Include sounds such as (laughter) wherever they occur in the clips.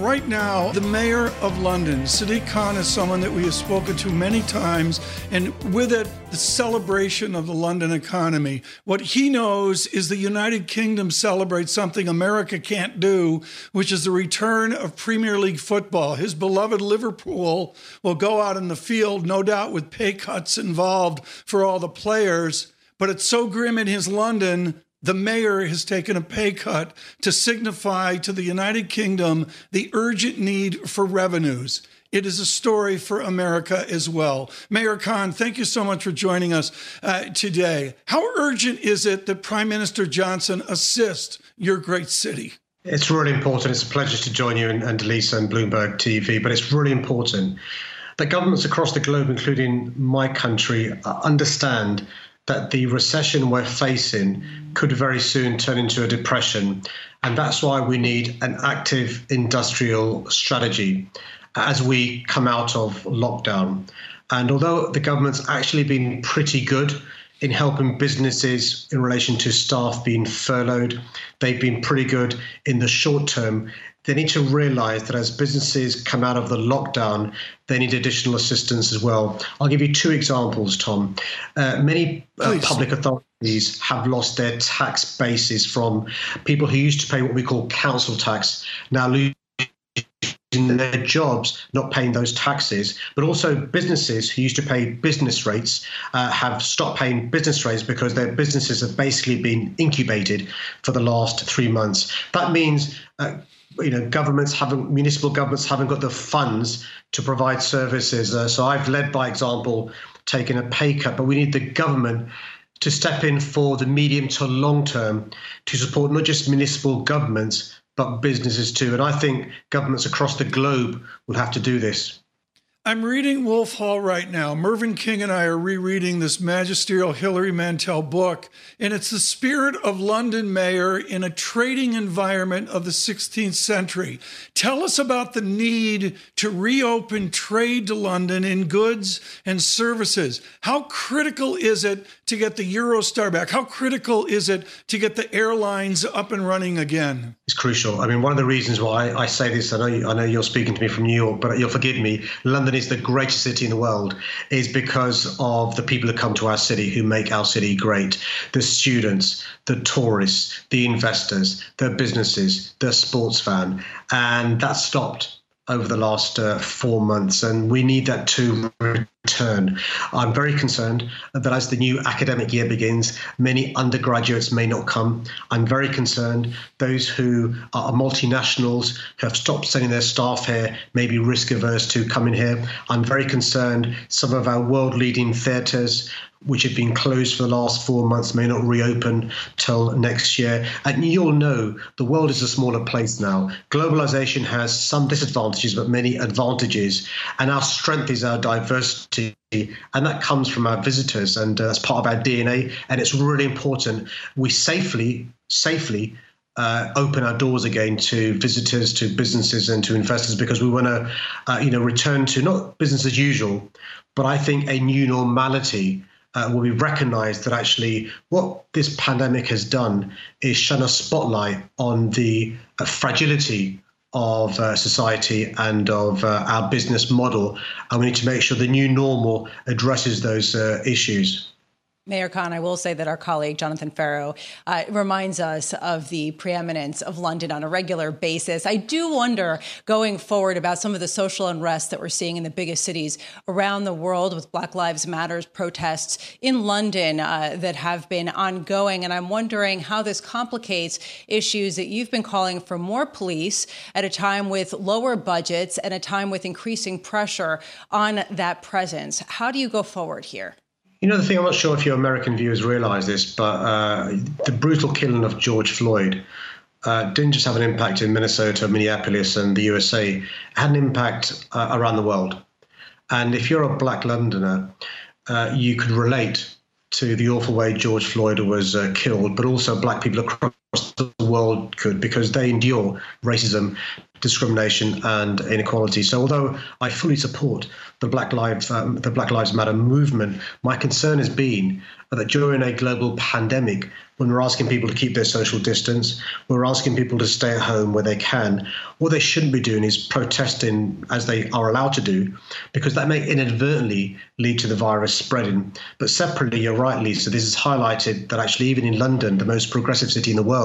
Right now, the mayor of London, Sadiq Khan, is someone that we have spoken to many times, and with it, the celebration of the London economy. What he knows is the United Kingdom celebrates something America can't do, which is the return of Premier League football. His beloved Liverpool will go out in the field, no doubt with pay cuts involved for all the players. But it's so grim in his London the mayor has taken a pay cut to signify to the United Kingdom the urgent need for revenues. It is a story for America as well. Mayor Khan, thank you so much for joining us uh, today. How urgent is it that Prime Minister Johnson assist your great city? It's really important. It's a pleasure to join you and, and and Bloomberg TV, but it's really important that governments across the globe, including my country, uh, understand that the recession we're facing could very soon turn into a depression. And that's why we need an active industrial strategy as we come out of lockdown. And although the government's actually been pretty good in helping businesses in relation to staff being furloughed, they've been pretty good in the short term they need to realize that as businesses come out of the lockdown, they need additional assistance as well. I'll give you two examples, Tom. Uh, many uh, public authorities have lost their tax bases from people who used to pay what we call council tax, now losing their jobs, not paying those taxes, but also businesses who used to pay business rates uh, have stopped paying business rates because their businesses have basically been incubated for the last three months. That means uh, you know governments haven't municipal governments haven't got the funds to provide services. Uh, so i've led by example taking a pay cut but we need the government to step in for the medium to long term to support not just municipal governments but businesses too. And i think governments across the globe will have to do this I'm reading Wolf Hall right now. Mervyn King and I are rereading this magisterial Hilary Mantel book, and it's the spirit of London mayor in a trading environment of the 16th century. Tell us about the need to reopen trade to London in goods and services. How critical is it to get the Eurostar back? How critical is it to get the airlines up and running again? It's crucial. I mean, one of the reasons why I say this, I know, you, I know you're speaking to me from New York, but you'll forgive me. London Is the greatest city in the world is because of the people who come to our city who make our city great. The students, the tourists, the investors, the businesses, the sports fan. And that stopped over the last uh, four months, and we need that to return. I'm very concerned that as the new academic year begins, many undergraduates may not come. I'm very concerned those who are multinationals who have stopped sending their staff here may be risk averse to coming here. I'm very concerned some of our world leading theatres which have been closed for the last four months may not reopen till next year. And you all know the world is a smaller place now. Globalization has some disadvantages, but many advantages. And our strength is our diversity. And that comes from our visitors, and uh, that's part of our DNA. And it's really important we safely, safely uh, open our doors again to visitors, to businesses, and to investors because we want to, uh, you know, return to not business as usual, but I think a new normality uh, where we recognize that actually what this pandemic has done is shine a spotlight on the uh, fragility of uh, society and of uh, our business model. And we need to make sure the new normal addresses those uh, issues. Mayor Khan, I will say that our colleague Jonathan Ferro uh, reminds us of the preeminence of London on a regular basis. I do wonder going forward about some of the social unrest that we're seeing in the biggest cities around the world with Black Lives Matters protests in London uh, that have been ongoing. And I'm wondering how this complicates issues that you've been calling for more police at a time with lower budgets and a time with increasing pressure on that presence. How do you go forward here? You know, the thing, I'm not sure if your American viewers realize this, but uh, the brutal killing of George Floyd uh, didn't just have an impact in Minnesota, Minneapolis, and the USA, it had an impact uh, around the world. And if you're a black Londoner, uh, you could relate to the awful way George Floyd was uh, killed, but also black people across the world could because they endure racism, discrimination, and inequality. So, although I fully support the Black Lives um, the Black Lives Matter movement, my concern has been that during a global pandemic, when we're asking people to keep their social distance, we're asking people to stay at home where they can. What they shouldn't be doing is protesting as they are allowed to do, because that may inadvertently lead to the virus spreading. But separately, you're right, Lisa, this is highlighted that actually, even in London, the most progressive city in the world,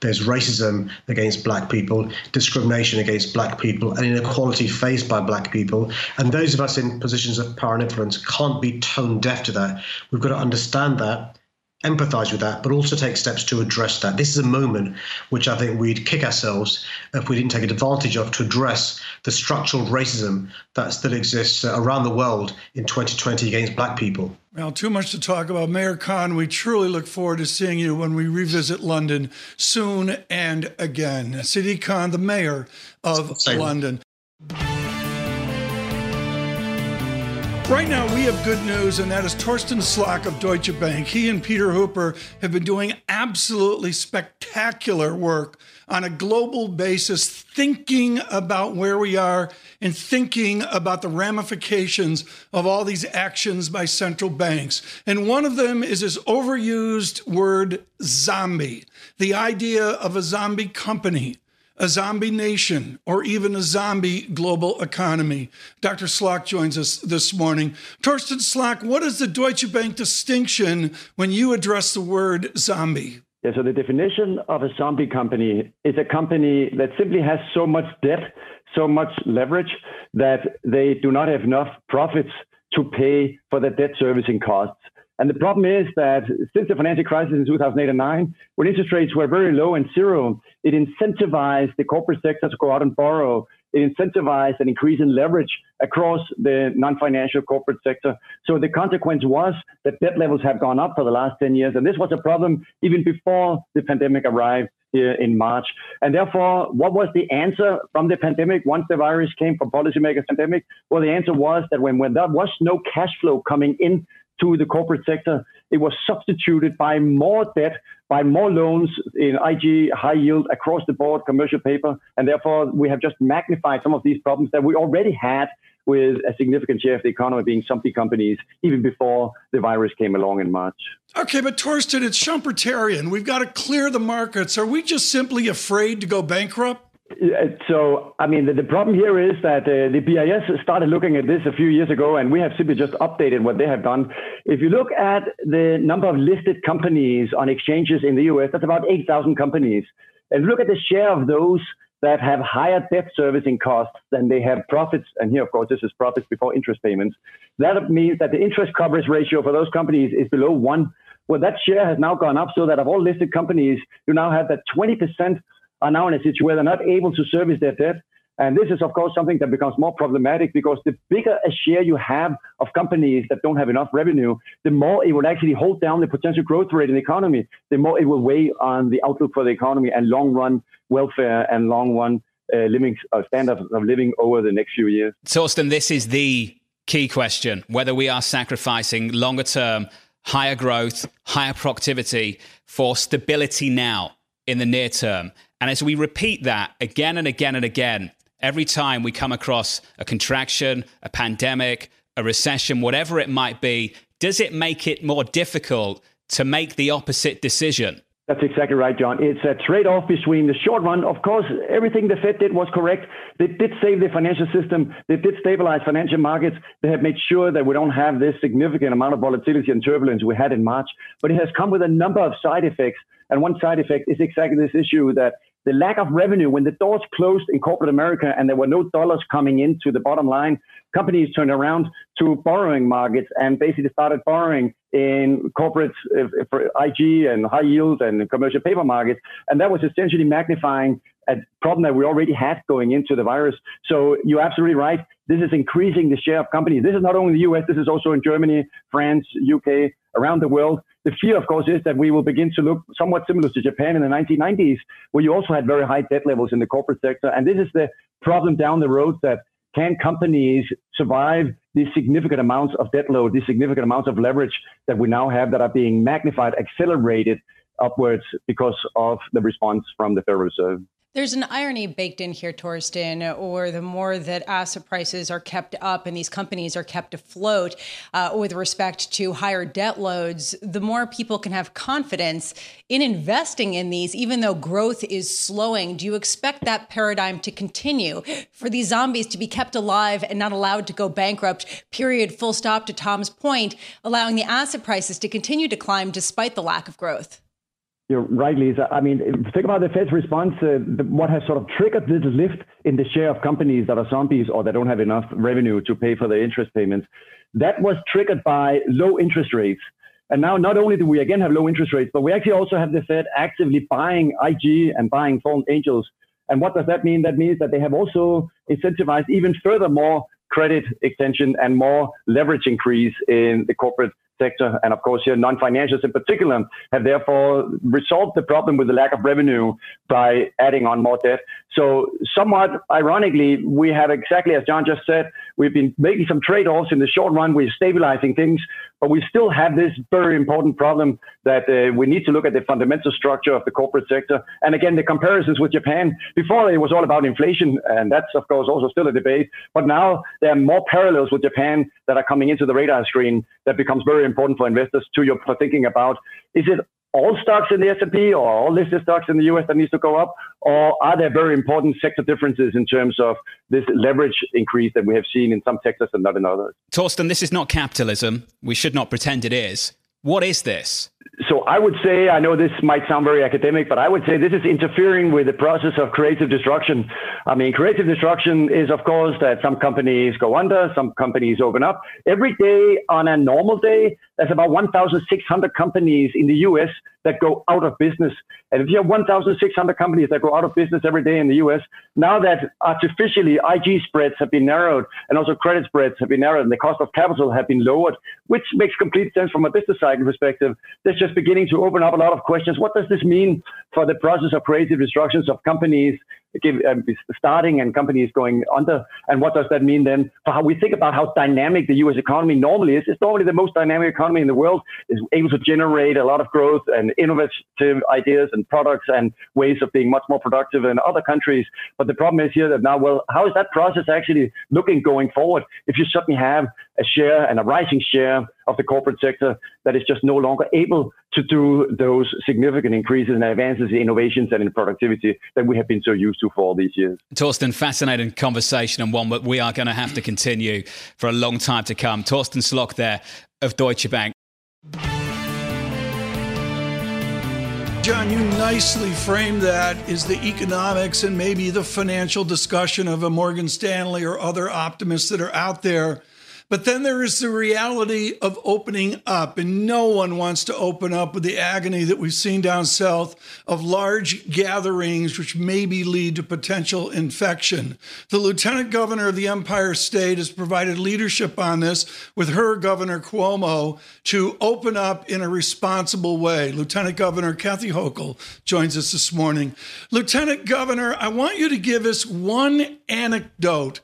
there's racism against black people, discrimination against black people, and inequality faced by black people. And those of us in positions of power and influence can't be tone deaf to that. We've got to understand that empathize with that, but also take steps to address that. This is a moment which I think we'd kick ourselves if we didn't take advantage of to address the structural racism that still exists around the world in 2020 against black people. Well, too much to talk about. Mayor Khan, we truly look forward to seeing you when we revisit London soon and again. Sadiq Khan, the mayor of Same. London. Right now, we have good news, and that is Torsten Slok of Deutsche Bank. He and Peter Hooper have been doing absolutely spectacular work on a global basis, thinking about where we are and thinking about the ramifications of all these actions by central banks. And one of them is this overused word zombie, the idea of a zombie company a zombie nation, or even a zombie global economy. Dr. Slok joins us this morning. Torsten Slok, what is the Deutsche Bank distinction when you address the word zombie? Yeah, so the definition of a zombie company is a company that simply has so much debt, so much leverage that they do not have enough profits to pay for the debt servicing costs. And the problem is that since the financial crisis in 2008 and 9, when interest rates were very low and zero, it incentivized the corporate sector to go out and borrow. It incentivized an increase in leverage across the non-financial corporate sector. So the consequence was that debt levels have gone up for the last 10 years. And this was a problem even before the pandemic arrived here in March. And therefore, what was the answer from the pandemic once the virus came from policymakers pandemic? Well, the answer was that when, when there was no cash flow coming in to the corporate sector. It was substituted by more debt, by more loans in IG, high yield, across the board, commercial paper. And therefore, we have just magnified some of these problems that we already had with a significant share of the economy being zombie companies even before the virus came along in March. Okay, but Torsten, it's Schumpeterian. We've got to clear the markets. Are we just simply afraid to go bankrupt? So, I mean, the, the, problem here is that uh, the BIS started looking at this a few years ago, and we have simply just updated what they have done. If you look at the number of listed companies on exchanges in the US, that's about 8,000 companies. And look at the share of those that have higher debt servicing costs than they have profits. And here, of course, this is profits before interest payments. That means that the interest coverage ratio for those companies is below one. Well, that share has now gone up so that of all listed companies, you now have that 20% are now in a situation where they're not able to service their debt. And this is, of course, something that becomes more problematic because the bigger a share you have of companies that don't have enough revenue, the more it will actually hold down the potential growth rate in the economy, the more it will weigh on the outlook for the economy and long run welfare and long run uh, living uh, standards of living over the next few years. Torsten, this is the key question whether we are sacrificing longer term higher growth, higher productivity for stability now in the near term. And as we repeat that again and again and again, every time we come across a contraction, a pandemic, a recession, whatever it might be, does it make it more difficult to make the opposite decision? That's exactly right, John. It's a trade off between the short run. Of course, everything the Fed did was correct. They did save the financial system. They did stabilize financial markets. They have made sure that we don't have this significant amount of volatility and turbulence we had in March. But it has come with a number of side effects. And one side effect is exactly this issue that the lack of revenue, when the doors closed in corporate America and there were no dollars coming into the bottom line, companies turned around to borrowing markets and basically started borrowing in corporate uh, for IG and high yield and commercial paper markets. And that was essentially magnifying a problem that we already had going into the virus. So you're absolutely right. This is increasing the share of companies. This is not only the US, this is also in Germany, France, UK, around the world. The fear, of course, is that we will begin to look somewhat similar to Japan in the 1990s, where you also had very high debt levels in the corporate sector. And this is the problem down the road that can companies survive these significant amounts of debt load, these significant amounts of leverage that we now have that are being magnified, accelerated upwards because of the response from the Federal Reserve. There's an irony baked in here, Torsten, or the more that asset prices are kept up and these companies are kept afloat uh, with respect to higher debt loads, the more people can have confidence in investing in these, even though growth is slowing. Do you expect that paradigm to continue for these zombies to be kept alive and not allowed to go bankrupt? Period. Full stop to Tom's point, allowing the asset prices to continue to climb despite the lack of growth. You're right, Lisa. I mean, think about the Fed's response. Uh, what has sort of triggered this lift in the share of companies that are zombies or that don't have enough revenue to pay for their interest payments? That was triggered by low interest rates. And now, not only do we again have low interest rates, but we actually also have the Fed actively buying IG and buying fallen angels. And what does that mean? That means that they have also incentivized even further more credit extension and more leverage increase in the corporate sector, and of course here non-financials in particular, have therefore resolved the problem with the lack of revenue by adding on more debt. So somewhat ironically, we have exactly as John just said, we've been making some trade-offs in the short run. We're stabilizing things, but we still have this very important problem that uh, we need to look at the fundamental structure of the corporate sector. And again, the comparisons with Japan. Before it was all about inflation, and that's of course also still a debate. But now there are more parallels with Japan that are coming into the radar screen that becomes very important for investors to your for thinking about is it all stocks in the S&P or all listed stocks in the US that needs to go up? Or are there very important sector differences in terms of this leverage increase that we have seen in some sectors and not in others? Torsten, this is not capitalism. We should not pretend it is. What is this? So I would say, I know this might sound very academic, but I would say this is interfering with the process of creative destruction. I mean, creative destruction is, of course, that some companies go under, some companies open up. Every day on a normal day, there's about 1,600 companies in the US that go out of business. And if you have 1,600 companies that go out of business every day in the US, now that artificially IG spreads have been narrowed and also credit spreads have been narrowed and the cost of capital have been lowered, which makes complete sense from a business cycle perspective, that's just beginning to open up a lot of questions. What does this mean for the process of creative destructions of companies um, starting and companies going under. And what does that mean then for how we think about how dynamic the U.S. economy normally is? It's normally the most dynamic economy in the world, is able to generate a lot of growth and innovative ideas and products and ways of being much more productive than other countries. But the problem is here that now, well, how is that process actually looking going forward if you suddenly have a share and a rising share of the corporate sector that is just no longer able to do those significant increases and advances in innovations and in productivity that we have been so used to for all these years. Torsten, fascinating conversation and one that we are going to have to continue for a long time to come. Torsten Slok there of Deutsche Bank. John, you nicely framed that is the economics and maybe the financial discussion of a Morgan Stanley or other optimists that are out there but then there is the reality of opening up, and no one wants to open up with the agony that we've seen down south of large gatherings, which maybe lead to potential infection. The lieutenant governor of the Empire State has provided leadership on this with her governor Cuomo to open up in a responsible way. Lieutenant Governor Kathy Hochul joins us this morning. Lieutenant Governor, I want you to give us one anecdote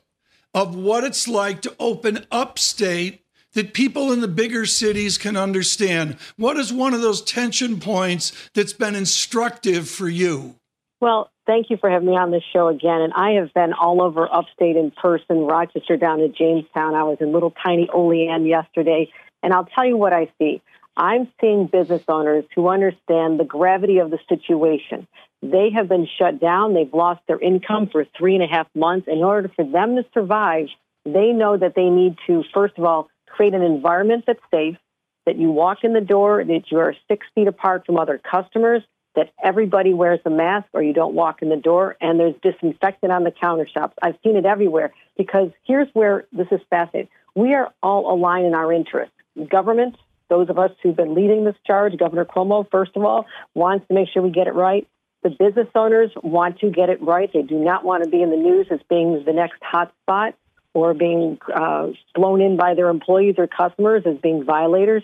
of what it's like to open upstate that people in the bigger cities can understand? What is one of those tension points that's been instructive for you? Well, thank you for having me on this show again. And I have been all over upstate in person, Rochester down to Jamestown. I was in little tiny Olean yesterday. And I'll tell you what I see. I'm seeing business owners who understand the gravity of the situation. They have been shut down. They've lost their income for three and a half months. In order for them to survive, they know that they need to, first of all, create an environment that's safe, that you walk in the door, that you are six feet apart from other customers, that everybody wears a mask or you don't walk in the door, and there's disinfectant on the countershops. I've seen it everywhere because here's where this is fascinating. We are all aligned in our interests. Government, those of us who've been leading this charge, Governor Cuomo, first of all, wants to make sure we get it right. The business owners want to get it right. They do not want to be in the news as being the next hot spot or being uh, blown in by their employees or customers as being violators.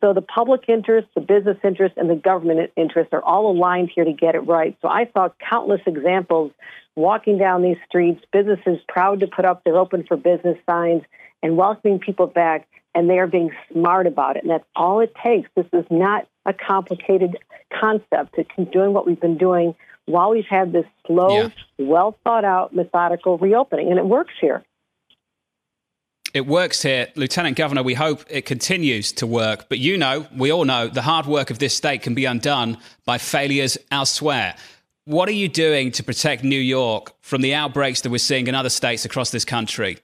So the public interest, the business interest, and the government interest are all aligned here to get it right. So I saw countless examples walking down these streets, businesses proud to put up their open for business signs and welcoming people back, and they are being smart about it. And that's all it takes. This is not a complicated concept. To doing what we've been doing while we've had this slow, yeah. well thought out, methodical reopening, and it works here. It works here, Lieutenant Governor. We hope it continues to work. But you know, we all know, the hard work of this state can be undone by failures elsewhere. What are you doing to protect New York from the outbreaks that we're seeing in other states across this country?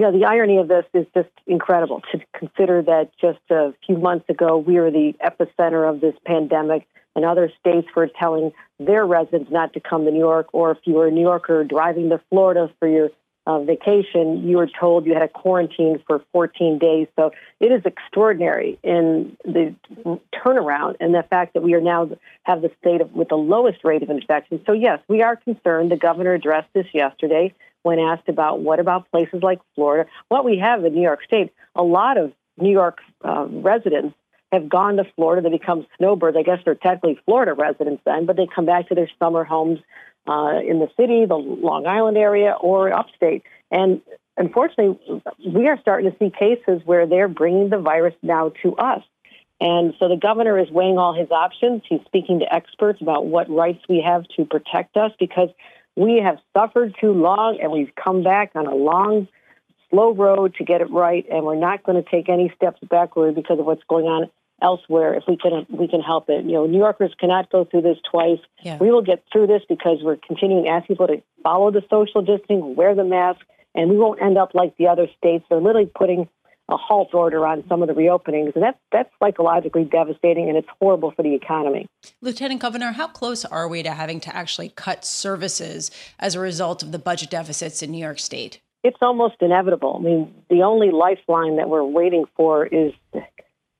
You know, the irony of this is just incredible to consider that just a few months ago, we were the epicenter of this pandemic, and other states were telling their residents not to come to New York, or if you were a New Yorker driving to Florida for your uh, vacation, you were told you had a quarantine for 14 days. So it is extraordinary in the turnaround and the fact that we are now have the state of, with the lowest rate of infection. So yes, we are concerned. The governor addressed this yesterday when asked about what about places like Florida. What we have in New York State, a lot of New York uh, residents have gone to Florida. They become snowbirds. I guess they're technically Florida residents then, but they come back to their summer homes uh, in the city, the Long Island area, or upstate. And unfortunately, we are starting to see cases where they're bringing the virus now to us. And so the governor is weighing all his options. He's speaking to experts about what rights we have to protect us because we have suffered too long and we've come back on a long, slow road to get it right. And we're not going to take any steps backward because of what's going on elsewhere if we can we can help it. You know, New Yorkers cannot go through this twice. Yeah. We will get through this because we're continuing to ask people to follow the social distancing, wear the mask, and we won't end up like the other states. They're literally putting a halt order on some of the reopenings, and that's that's psychologically devastating, and it's horrible for the economy. Lieutenant Governor, how close are we to having to actually cut services as a result of the budget deficits in New York State? It's almost inevitable. I mean, the only lifeline that we're waiting for is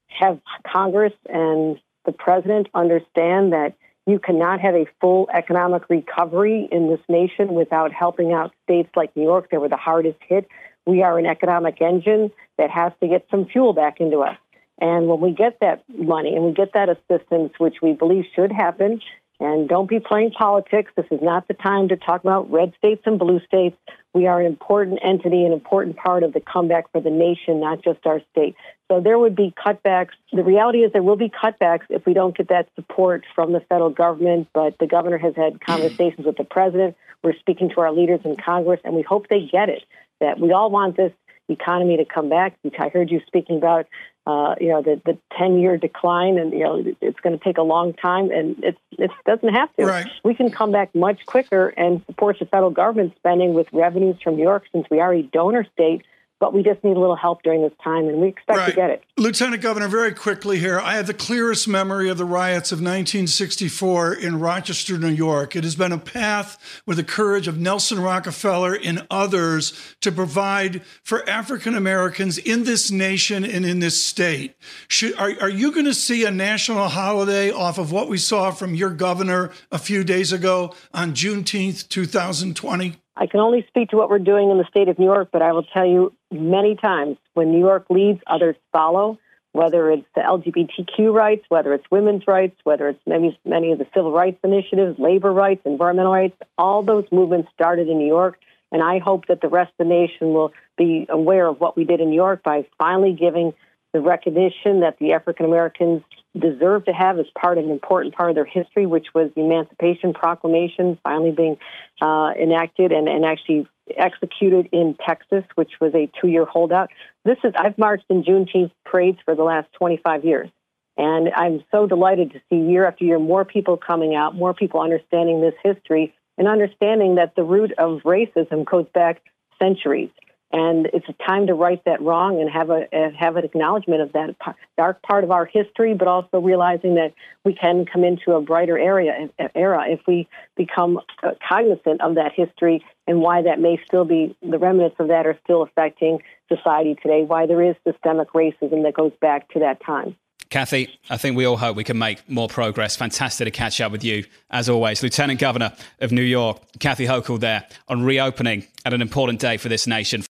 have Congress and the president understand that you cannot have a full economic recovery in this nation without helping out states like New York that were the hardest hit. We are an economic engine that has to get some fuel back into us. And when we get that money and we get that assistance, which we believe should happen, and don't be playing politics. This is not the time to talk about red states and blue states. We are an important entity, an important part of the comeback for the nation, not just our state. So there would be cutbacks. The reality is there will be cutbacks if we don't get that support from the federal government. But the governor has had (clears throat) conversations with the president. We're speaking to our leaders in Congress, and we hope they get it. That we all want this economy to come back. I heard you speaking about, uh, you know, the the ten year decline, and you know, it's going to take a long time, and it it doesn't have to. Right. We can come back much quicker and support the federal government spending with revenues from New York, since we are a donor state but we just need a little help during this time, and we expect right. to get it. Lieutenant Governor, very quickly here, I have the clearest memory of the riots of 1964 in Rochester, New York. It has been a path with the courage of Nelson Rockefeller and others to provide for African Americans in this nation and in this state. Should, are, are you going to see a national holiday off of what we saw from your governor a few days ago on Juneteenth, 2020? I can only speak to what we're doing in the state of New York, but I will tell you many times when New York leads, others follow, whether it's the LGBTQ rights, whether it's women's rights, whether it's many, many of the civil rights initiatives, labor rights, environmental rights, all those movements started in New York. And I hope that the rest of the nation will be aware of what we did in New York by finally giving the recognition that the African Americans deserve to have as part of an important part of their history, which was the Emancipation Proclamation finally being uh, enacted and, and actually executed in Texas, which was a two-year holdout. This is I've marched in Juneteenth parades for the last 25 years, and I'm so delighted to see year after year more people coming out, more people understanding this history, and understanding that the root of racism goes back centuries and it's a time to right that wrong and have a have an acknowledgement of that dark part of our history, but also realizing that we can come into a brighter area era if we become uh, cognizant of that history and why that may still be the remnants of that are still affecting society today. Why there is systemic racism that goes back to that time. Kathy, I think we all hope we can make more progress. Fantastic to catch up with you, as always. Lieutenant Governor of New York, Kathy Hochul, there on reopening at an important day for this nation.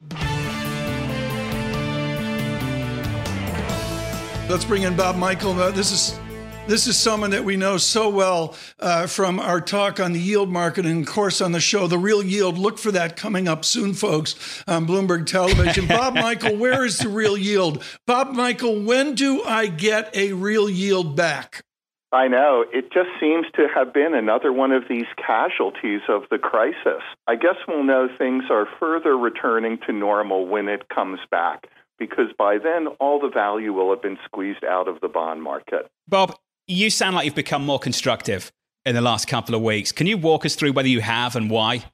Let's bring in Bob Michele. Uh, this is this is someone that we know so well uh, from our talk on the yield market and, of course, on the show, The Real Yield. Look for that coming up soon, folks, on Bloomberg Television. (laughs) Bob Michele, where is the real yield? Bob Michele, when do I get a real yield back? I know. It just seems to have been another one of these casualties of the crisis. I guess we'll know things are further returning to normal when it comes back, because by then all the value will have been squeezed out of the bond market. Bob, you sound like you've become more constructive in the last couple of weeks. Can you walk us through whether you have and why?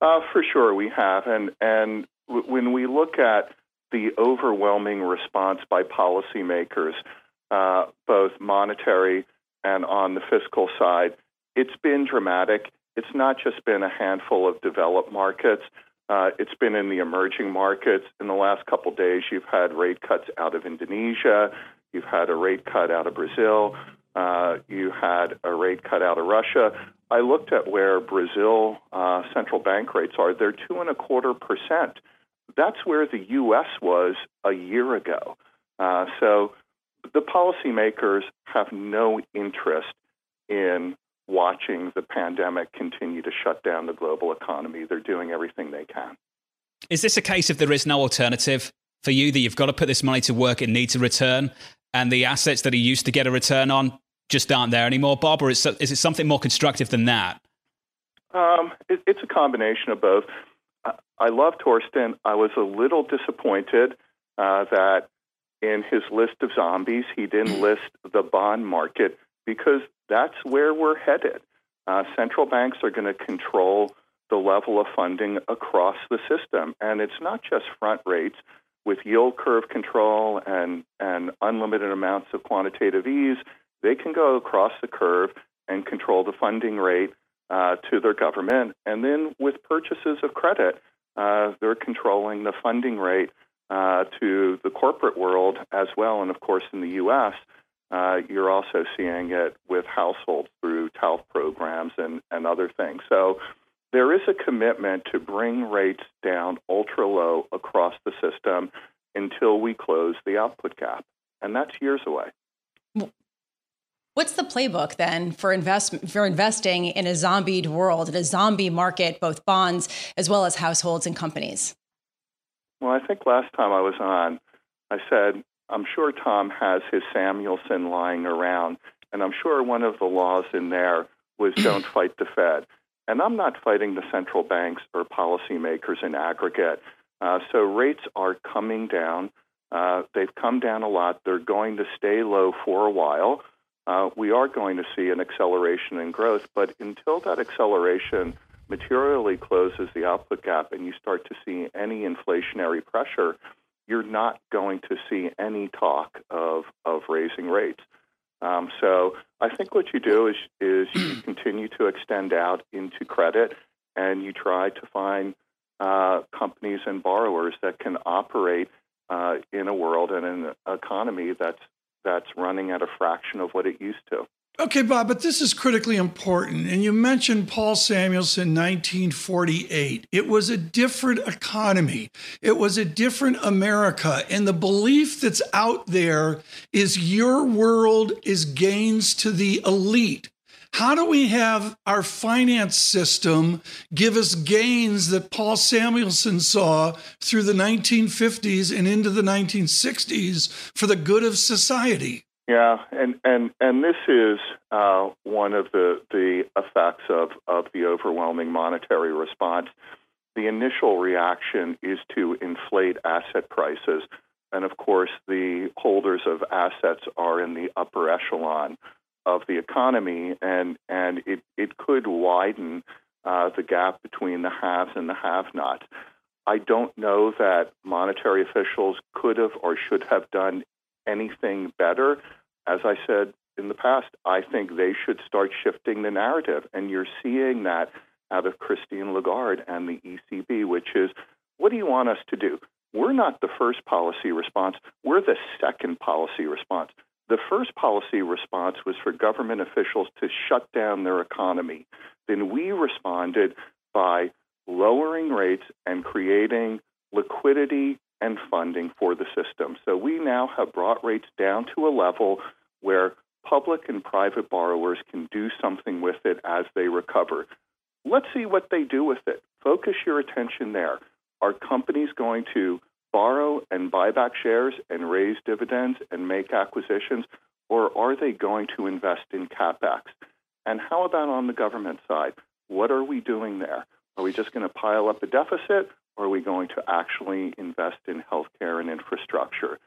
Uh, for sure, we have. And, and w- when we look at the overwhelming response by policymakers, uh, both monetary and on the fiscal side, it's been dramatic. It's not just been a handful of developed markets. Uh, it's been in the emerging markets. In the last couple of days, you've had rate cuts out of Indonesia. You've had a rate cut out of Brazil. Uh, you had a rate cut out of Russia. I looked at where Brazil uh, central bank rates are. They're two and a quarter percent. That's where the U.S. was a year ago. Uh, so the policymakers have no interest in watching the pandemic continue to shut down the global economy. They're doing everything they can. Is this a case of there is no alternative for you that you've got to put this money to work, it needs a return, and the assets that he used to get a return on just aren't there anymore, Bob? Or is, is it something more constructive than that? Um, it, it's a combination of both. I love Torsten. I was a little disappointed uh, that in his list of zombies, he didn't (clears throat) list the bond market because that's where we're headed. Uh, central banks are going to control the level of funding across the system. And it's not just front rates with yield curve control and, and unlimited amounts of quantitative ease. They can go across the curve and control the funding rate uh, to their government. And then with purchases of credit, uh, they're controlling the funding rate uh, to the corporate world as well. And of course, in the U.S., uh, you're also seeing it with households through TALF programs and, and other things. So there is a commitment to bring rates down ultra low across the system until we close the output gap. And that's years away. What's the playbook then for invest for investing in a zombied world, in a zombie market, both bonds as well as households and companies? Well, I think last time I was on, I said, I'm sure Tom has his Samuelson lying around, and I'm sure one of the laws in there was don't fight the Fed. And I'm not fighting the central banks or policymakers in aggregate. Uh, so rates are coming down. Uh, they've come down a lot. They're going to stay low for a while. Uh, we are going to see an acceleration in growth, but until that acceleration materially closes the output gap and you start to see any inflationary pressure, you're not going to see any talk of, of raising rates. Um, so I think what you do is, is you (clears throat) continue to extend out into credit and you try to find uh, companies and borrowers that can operate uh, in a world and an economy that's that's running at a fraction of what it used to. Okay, Bob, but this is critically important. And you mentioned Paul Samuelson, 1948. It was a different economy, it was a different America. And the belief that's out there is your world is gains to the elite. How do we have our finance system give us gains that Paul Samuelson saw through the 1950s and into the 1960s for the good of society? Yeah, and and and this is uh, one of the the effects of of the overwhelming monetary response. The initial reaction is to inflate asset prices, and of course, the holders of assets are in the upper echelon of the economy, and and it it could widen uh, the gap between the haves and the have-nots. I don't know that monetary officials could have or should have done anything better. As I said in the past, I think they should start shifting the narrative. And you're seeing that out of Christine Lagarde and the ECB, which is what do you want us to do? We're not the first policy response, we're the second policy response. The first policy response was for government officials to shut down their economy. Then we responded by lowering rates and creating liquidity and funding for the system. So we now have brought rates down to a level where public and private borrowers can do something with it as they recover. Let's see what they do with it. Focus your attention there. Are companies going to borrow and buy back shares and raise dividends and make acquisitions? or are they going to invest in capex? And how about on the government side? What are we doing there? Are we just going to pile up a deficit, are we going to actually invest in healthcare and infrastructure?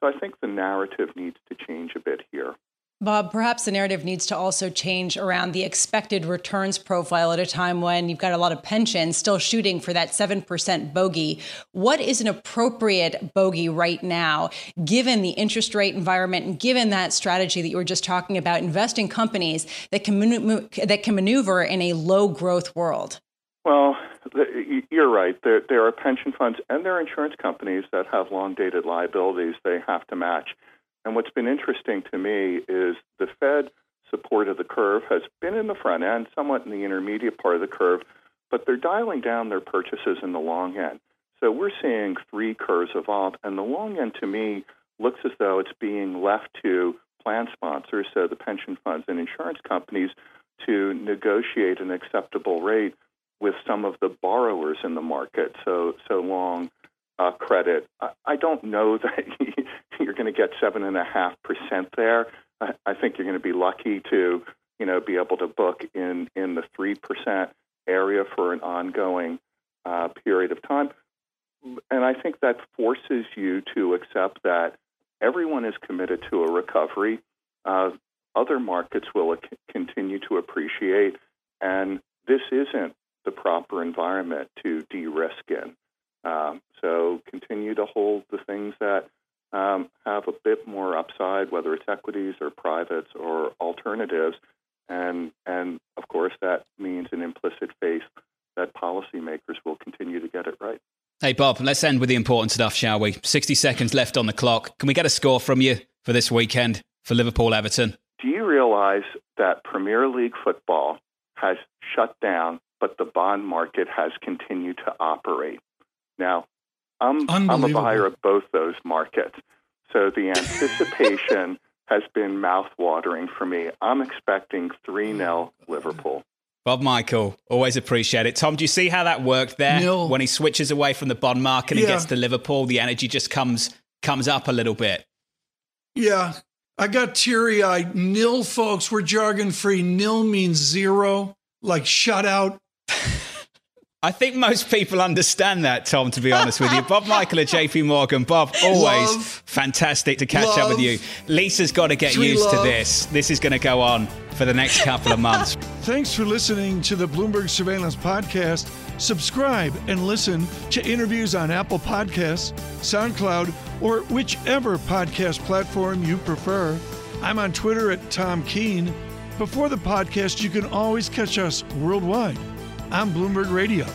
So I think the narrative needs to change a bit here. Bob, perhaps the narrative needs to also change around the expected returns profile at a time when you've got a lot of pensions still shooting for that 7% bogey. What is an appropriate bogey right now, given the interest rate environment and given that strategy that you were just talking about, investing companies that can, that can maneuver in a low growth world? Well, you're right. There, there are pension funds and there are insurance companies that have long dated liabilities they have to match. And what's been interesting to me is the Fed support of the curve has been in the front end, somewhat in the intermediate part of the curve, but they're dialing down their purchases in the long end. So we're seeing three curves evolve, and the long end to me looks as though it's being left to plan sponsors, so the pension funds and insurance companies, to negotiate an acceptable rate with some of the borrowers in the market. So so long uh, credit. I, I don't know (laughs) that you're going to get seven and a half percent there. I, I think you're going to be lucky to, you know, be able to book in in the three percent area for an ongoing uh, period of time. And I think that forces you to accept that everyone is committed to a recovery. Uh, other markets will continue to appreciate, and this isn't proper environment to de-risk in. Um, so continue to hold the things that um, have a bit more upside, whether it's equities or privates or alternatives, and and of course that means an implicit faith that policymakers will continue to get it right. Hey Bob, let's end with the important stuff, shall we? Sixty seconds left on the clock. Can we get a score from you for this weekend for Liverpool Everton? Do you realize that Premier League football has shut down, bond market has continued to operate? Now, I'm, I'm a buyer of both those markets. So the anticipation (laughs) has been mouthwatering for me. I'm expecting 3 0 Liverpool. Bob Michele, always appreciate it. Tom, do you see how that worked there? Nil. When he switches away from the bond market and yeah. gets to Liverpool, the energy just comes comes up a little bit. Yeah. I got teary eyed. Nil, folks, we're jargon free. Nil means zero, like shut out. I think most people understand that, Tom, to be honest with you. Bob Michele at JP Morgan. Bob, always love, fantastic to catch love, up with you. Lisa's got to get used love. to this. This is going to go on for the next couple of months. (laughs) Thanks for listening to the Bloomberg Surveillance Podcast. Subscribe and listen to interviews on Apple Podcasts, SoundCloud, or whichever podcast platform you prefer. I'm on Twitter at Tom Keene. Before the podcast, you can always catch us worldwide on Bloomberg Radio.